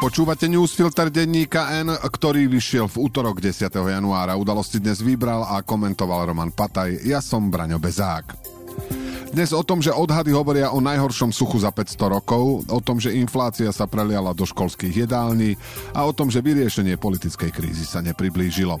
Počúvate newsfilter denníka N, ktorý vyšiel v útorok 10. januára. Udalosti dnes vybral a komentoval Roman Pataj. Ja som Braňo Bezák. Dnes o tom, že odhady hovoria o najhoršom suchu za 500 rokov, o tom, že inflácia sa preliala do školských jedální a o tom, že vyriešenie politickej krízy sa nepriblížilo.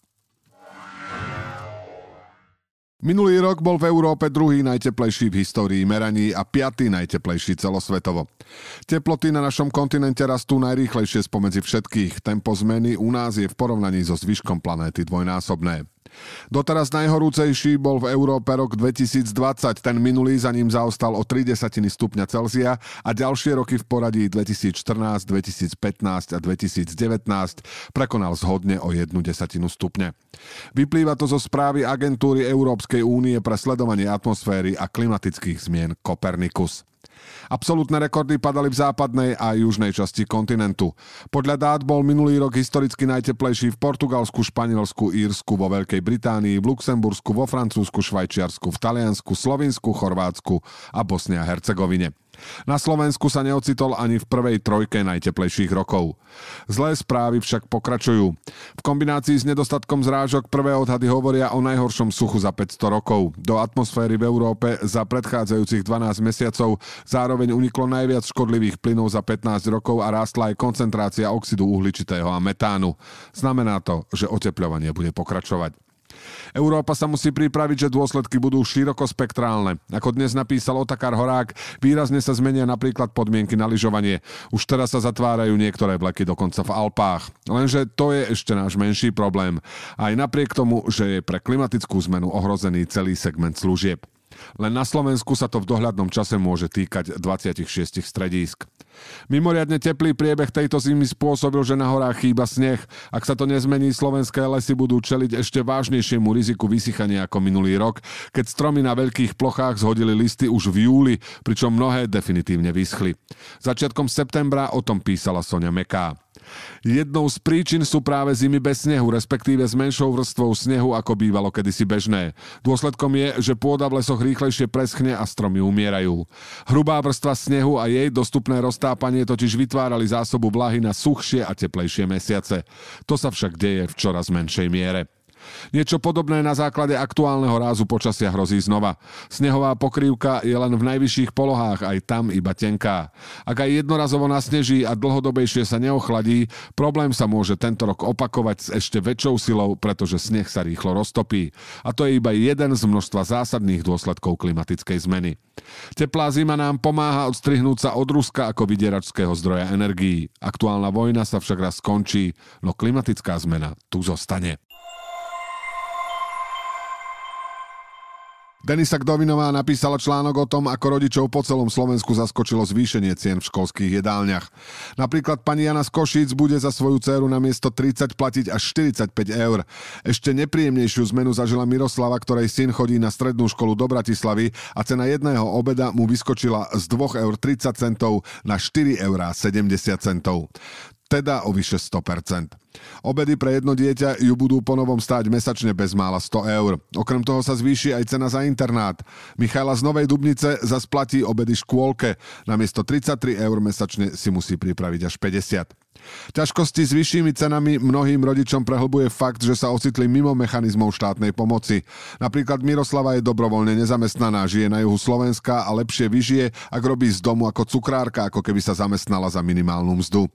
Minulý rok bol v Európe druhý najteplejší v histórii meraní a piatý najteplejší celosvetovo. Teploty na našom kontinente rastú najrýchlejšie spomedzi všetkých. Tempo zmeny u nás je v porovnaní so zvyškom planéty dvojnásobné. Doteraz najhorúcejší bol v Európe rok 2020, ten minulý za ním zaostal o 3 desatiny stupňa Celzia a ďalšie roky v poradí 2014, 2015 a 2019 prekonal zhodne o jednu desatinu stupňa. Vyplýva to zo správy agentúry Európskej únie pre sledovanie atmosféry a klimatických zmien Copernicus. Absolutné rekordy padali v západnej a južnej časti kontinentu. Podľa dát bol minulý rok historicky najteplejší v Portugalsku, Španielsku, Írsku, vo Veľkej Británii, v Luxembursku, vo Francúzsku, Švajčiarsku, v Taliansku, Slovinsku, Chorvátsku a Bosne a Hercegovine. Na Slovensku sa neocitol ani v prvej trojke najteplejších rokov. Zlé správy však pokračujú. V kombinácii s nedostatkom zrážok prvé odhady hovoria o najhoršom suchu za 500 rokov. Do atmosféry v Európe za predchádzajúcich 12 mesiacov zároveň uniklo najviac škodlivých plynov za 15 rokov a rástla aj koncentrácia oxidu uhličitého a metánu. Znamená to, že oteplovanie bude pokračovať. Európa sa musí pripraviť, že dôsledky budú širokospektrálne. Ako dnes napísal Otakar Horák, výrazne sa zmenia napríklad podmienky na lyžovanie. Už teraz sa zatvárajú niektoré vleky dokonca v Alpách. Lenže to je ešte náš menší problém. Aj napriek tomu, že je pre klimatickú zmenu ohrozený celý segment služieb. Len na Slovensku sa to v dohľadnom čase môže týkať 26 stredísk. Mimoriadne teplý priebeh tejto zimy spôsobil, že na horách chýba sneh. Ak sa to nezmení, slovenské lesy budú čeliť ešte vážnejšiemu riziku vysychania ako minulý rok, keď stromy na veľkých plochách zhodili listy už v júli, pričom mnohé definitívne vyschli. Začiatkom septembra o tom písala Sonia Meká. Jednou z príčin sú práve zimy bez snehu, respektíve s menšou vrstvou snehu, ako bývalo kedysi bežné. Dôsledkom je, že pôda v lesoch rýchlejšie preschne a stromy umierajú. Hrubá vrstva snehu a jej dostupné roztápanie totiž vytvárali zásobu vlahy na suchšie a teplejšie mesiace. To sa však deje v čoraz menšej miere. Niečo podobné na základe aktuálneho rázu počasia hrozí znova. Snehová pokrývka je len v najvyšších polohách, aj tam iba tenká. Ak aj jednorazovo nasneží a dlhodobejšie sa neochladí, problém sa môže tento rok opakovať s ešte väčšou silou, pretože sneh sa rýchlo roztopí. A to je iba jeden z množstva zásadných dôsledkov klimatickej zmeny. Teplá zima nám pomáha odstrihnúť sa od Ruska ako vydieračského zdroja energií. Aktuálna vojna sa však raz skončí, no klimatická zmena tu zostane. Denisa Kdovinová napísala článok o tom, ako rodičov po celom Slovensku zaskočilo zvýšenie cien v školských jedálniach. Napríklad pani Jana z Košíc bude za svoju dceru na miesto 30 platiť až 45 eur. Ešte nepríjemnejšiu zmenu zažila Miroslava, ktorej syn chodí na strednú školu do Bratislavy a cena jedného obeda mu vyskočila z 2,30 eur na 4,70 eur teda o vyše 100%. Obedy pre jedno dieťa ju budú ponovom stáť mesačne bez mála 100 eur. Okrem toho sa zvýši aj cena za internát. Michaela z Novej Dubnice zas platí obedy škôlke. Namiesto 33 eur mesačne si musí pripraviť až 50. Ťažkosti s vyššími cenami mnohým rodičom prehlbuje fakt, že sa ocitli mimo mechanizmov štátnej pomoci. Napríklad Miroslava je dobrovoľne nezamestnaná, žije na juhu Slovenska a lepšie vyžije, ak robí z domu ako cukrárka, ako keby sa zamestnala za minimálnu mzdu.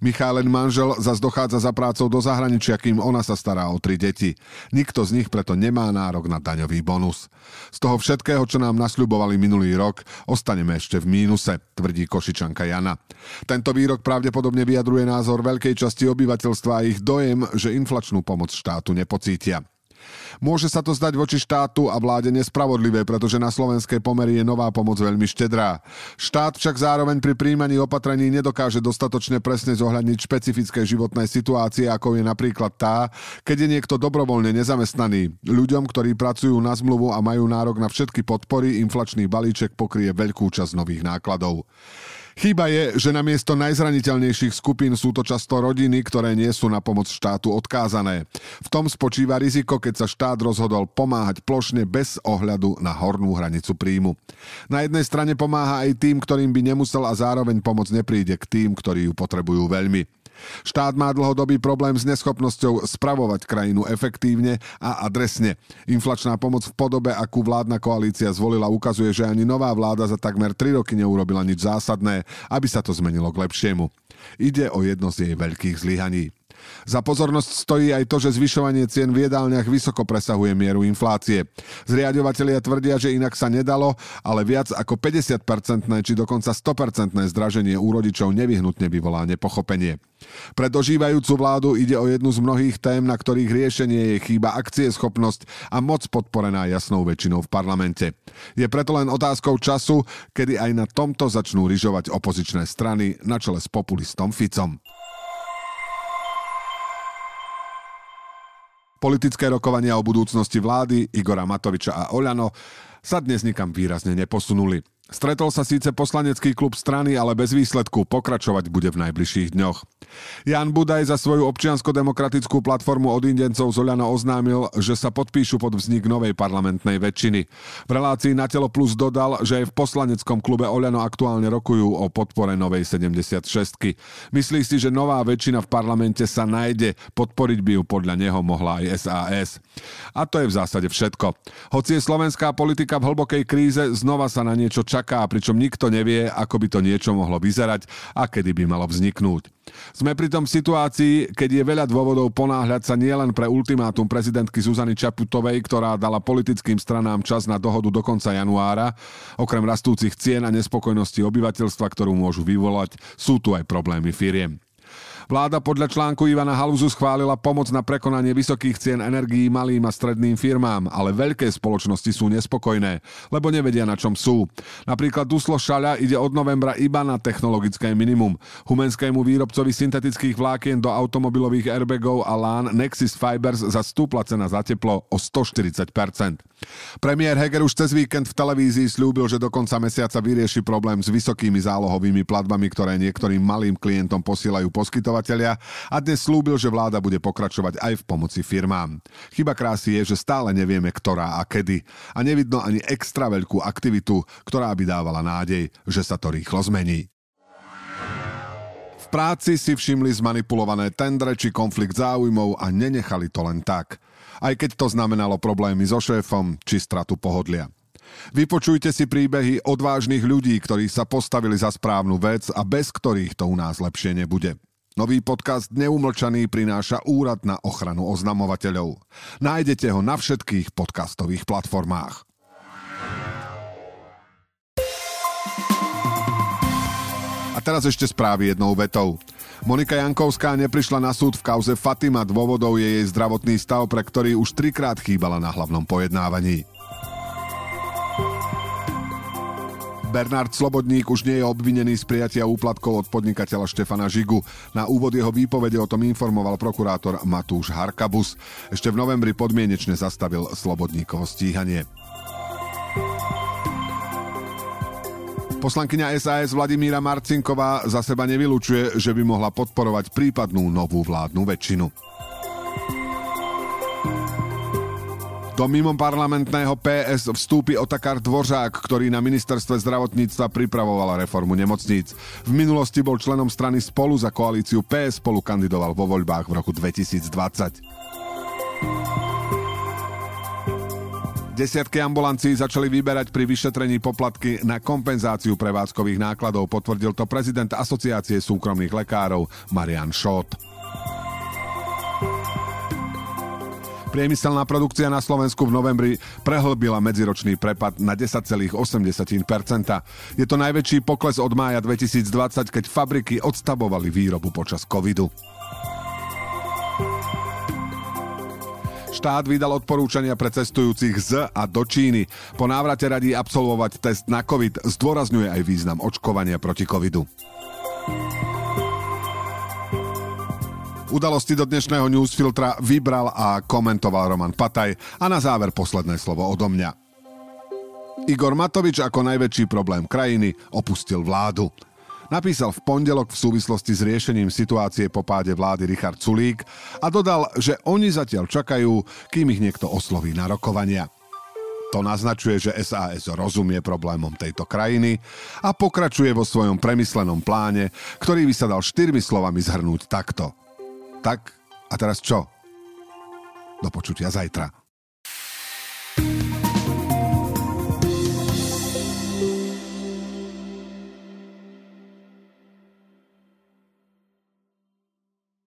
Michaelen manžel zas dochádza za prácou do zahraničia, kým ona sa stará o tri deti. Nikto z nich preto nemá nárok na daňový bonus. Z toho všetkého, čo nám nasľubovali minulý rok, ostaneme ešte v mínuse, tvrdí Košičanka Jana. Tento výrok pravdepodobne vyjadruje názor veľkej časti obyvateľstva a ich dojem, že inflačnú pomoc štátu nepocítia. Môže sa to zdať voči štátu a vláde nespravodlivé, pretože na slovenskej pomery je nová pomoc veľmi štedrá. Štát však zároveň pri príjmaní opatrení nedokáže dostatočne presne zohľadniť špecifické životné situácie, ako je napríklad tá, keď je niekto dobrovoľne nezamestnaný. Ľuďom, ktorí pracujú na zmluvu a majú nárok na všetky podpory, inflačný balíček pokrie veľkú časť nových nákladov. Chyba je, že namiesto najzraniteľnejších skupín sú to často rodiny, ktoré nie sú na pomoc štátu odkázané. V tom spočíva riziko, keď sa štát rozhodol pomáhať plošne bez ohľadu na hornú hranicu príjmu. Na jednej strane pomáha aj tým, ktorým by nemusel a zároveň pomoc nepríde k tým, ktorí ju potrebujú veľmi. Štát má dlhodobý problém s neschopnosťou spravovať krajinu efektívne a adresne. Inflačná pomoc v podobe, akú vládna koalícia zvolila, ukazuje, že ani nová vláda za takmer 3 roky neurobila nič zásadné, aby sa to zmenilo k lepšiemu. Ide o jedno z jej veľkých zlyhaní. Za pozornosť stojí aj to, že zvyšovanie cien v jedálniach vysoko presahuje mieru inflácie. Zriadovateľia tvrdia, že inak sa nedalo, ale viac ako 50-percentné či dokonca 100-percentné zdraženie u rodičov nevyhnutne vyvolá nepochopenie. Pre dožívajúcu vládu ide o jednu z mnohých tém, na ktorých riešenie je chýba schopnosť a moc podporená jasnou väčšinou v parlamente. Je preto len otázkou času, kedy aj na tomto začnú ryžovať opozičné strany na čele s populistom Ficom. Politické rokovania o budúcnosti vlády Igora Matoviča a Oľano sa dnes nikam výrazne neposunuli. Stretol sa síce poslanecký klub strany, ale bez výsledku pokračovať bude v najbližších dňoch. Jan Budaj za svoju občiansko-demokratickú platformu od Indencov z Oľano oznámil, že sa podpíšu pod vznik novej parlamentnej väčšiny. V relácii na Telo Plus dodal, že aj v poslaneckom klube Oľano aktuálne rokujú o podpore novej 76. Myslí si, že nová väčšina v parlamente sa nájde, podporiť by ju podľa neho mohla aj SAS. A to je v zásade všetko. Hoci je slovenská politika v hlbokej kríze, znova sa na niečo čaká, pričom nikto nevie, ako by to niečo mohlo vyzerať a kedy by malo vzniknúť. Sme pritom v situácii, keď je veľa dôvodov ponáhľať sa nielen pre ultimátum prezidentky Zuzany Čaputovej, ktorá dala politickým stranám čas na dohodu do konca januára. Okrem rastúcich cien a nespokojnosti obyvateľstva, ktorú môžu vyvolať, sú tu aj problémy firiem. Vláda podľa článku Ivana Haluzu schválila pomoc na prekonanie vysokých cien energií malým a stredným firmám, ale veľké spoločnosti sú nespokojné, lebo nevedia na čom sú. Napríklad Duslo Šaľa ide od novembra iba na technologické minimum. Humenskému výrobcovi syntetických vlákien do automobilových airbagov a lán Nexus Fibers za stúpla cena za teplo o 140%. Premiér Heger už cez víkend v televízii slúbil, že do konca mesiaca vyrieši problém s vysokými zálohovými platbami, ktoré niektorým malým klientom posielajú poskytovať poskytovateľia a dnes slúbil, že vláda bude pokračovať aj v pomoci firmám. Chyba krásy je, že stále nevieme, ktorá a kedy. A nevidno ani extra veľkú aktivitu, ktorá by dávala nádej, že sa to rýchlo zmení. V práci si všimli zmanipulované tendre či konflikt záujmov a nenechali to len tak. Aj keď to znamenalo problémy so šéfom či stratu pohodlia. Vypočujte si príbehy odvážnych ľudí, ktorí sa postavili za správnu vec a bez ktorých to u nás lepšie nebude. Nový podcast Neumlčaný prináša Úrad na ochranu oznamovateľov. Nájdete ho na všetkých podcastových platformách. A teraz ešte správy jednou vetou. Monika Jankovská neprišla na súd v kauze Fatima. Dôvodov je jej zdravotný stav, pre ktorý už trikrát chýbala na hlavnom pojednávaní. Bernard Slobodník už nie je obvinený z prijatia úplatkov od podnikateľa Štefana Žigu. Na úvod jeho výpovede o tom informoval prokurátor Matúš Harkabus. Ešte v novembri podmienečne zastavil Slobodníkovo stíhanie. Poslankyňa SAS Vladimíra Marcinková za seba nevylučuje, že by mohla podporovať prípadnú novú vládnu väčšinu. Do parlamentného PS vstúpi Otakar Dvořák, ktorý na ministerstve zdravotníctva pripravoval reformu nemocníc. V minulosti bol členom strany Spolu za koalíciu PS spolu kandidoval vo voľbách v roku 2020. Desiatky ambulancií začali vyberať pri vyšetrení poplatky na kompenzáciu prevádzkových nákladov, potvrdil to prezident Asociácie súkromných lekárov Marian Šot. Priemyselná produkcia na Slovensku v novembri prehlbila medziročný prepad na 10,8%. Je to najväčší pokles od mája 2020, keď fabriky odstavovali výrobu počas covidu. štát vydal odporúčania pre cestujúcich z a do Číny. Po návrate radí absolvovať test na COVID. Zdôrazňuje aj význam očkovania proti covidu. Udalosti do dnešného newsfiltra vybral a komentoval Roman Pataj a na záver posledné slovo odo mňa. Igor Matovič ako najväčší problém krajiny opustil vládu. Napísal v pondelok v súvislosti s riešením situácie po páde vlády Richard Sulík a dodal, že oni zatiaľ čakajú, kým ich niekto osloví na rokovania. To naznačuje, že SAS rozumie problémom tejto krajiny a pokračuje vo svojom premyslenom pláne, ktorý by sa dal štyrmi slovami zhrnúť takto – tak a teraz čo? Do počutia zajtra.